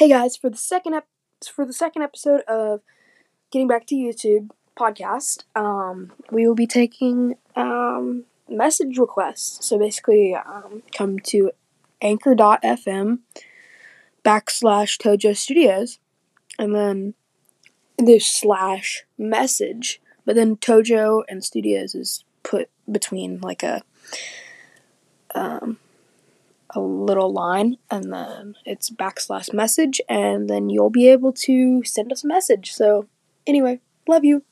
Hey guys, for the second ep- for the second episode of Getting Back to YouTube podcast, um, we will be taking um, message requests. So basically, um, come to anchor.fm backslash Tojo Studios, and then there's slash message, but then Tojo and Studios is put between like a um, a little line and then it's backslash message and then you'll be able to send us a message. So anyway, love you.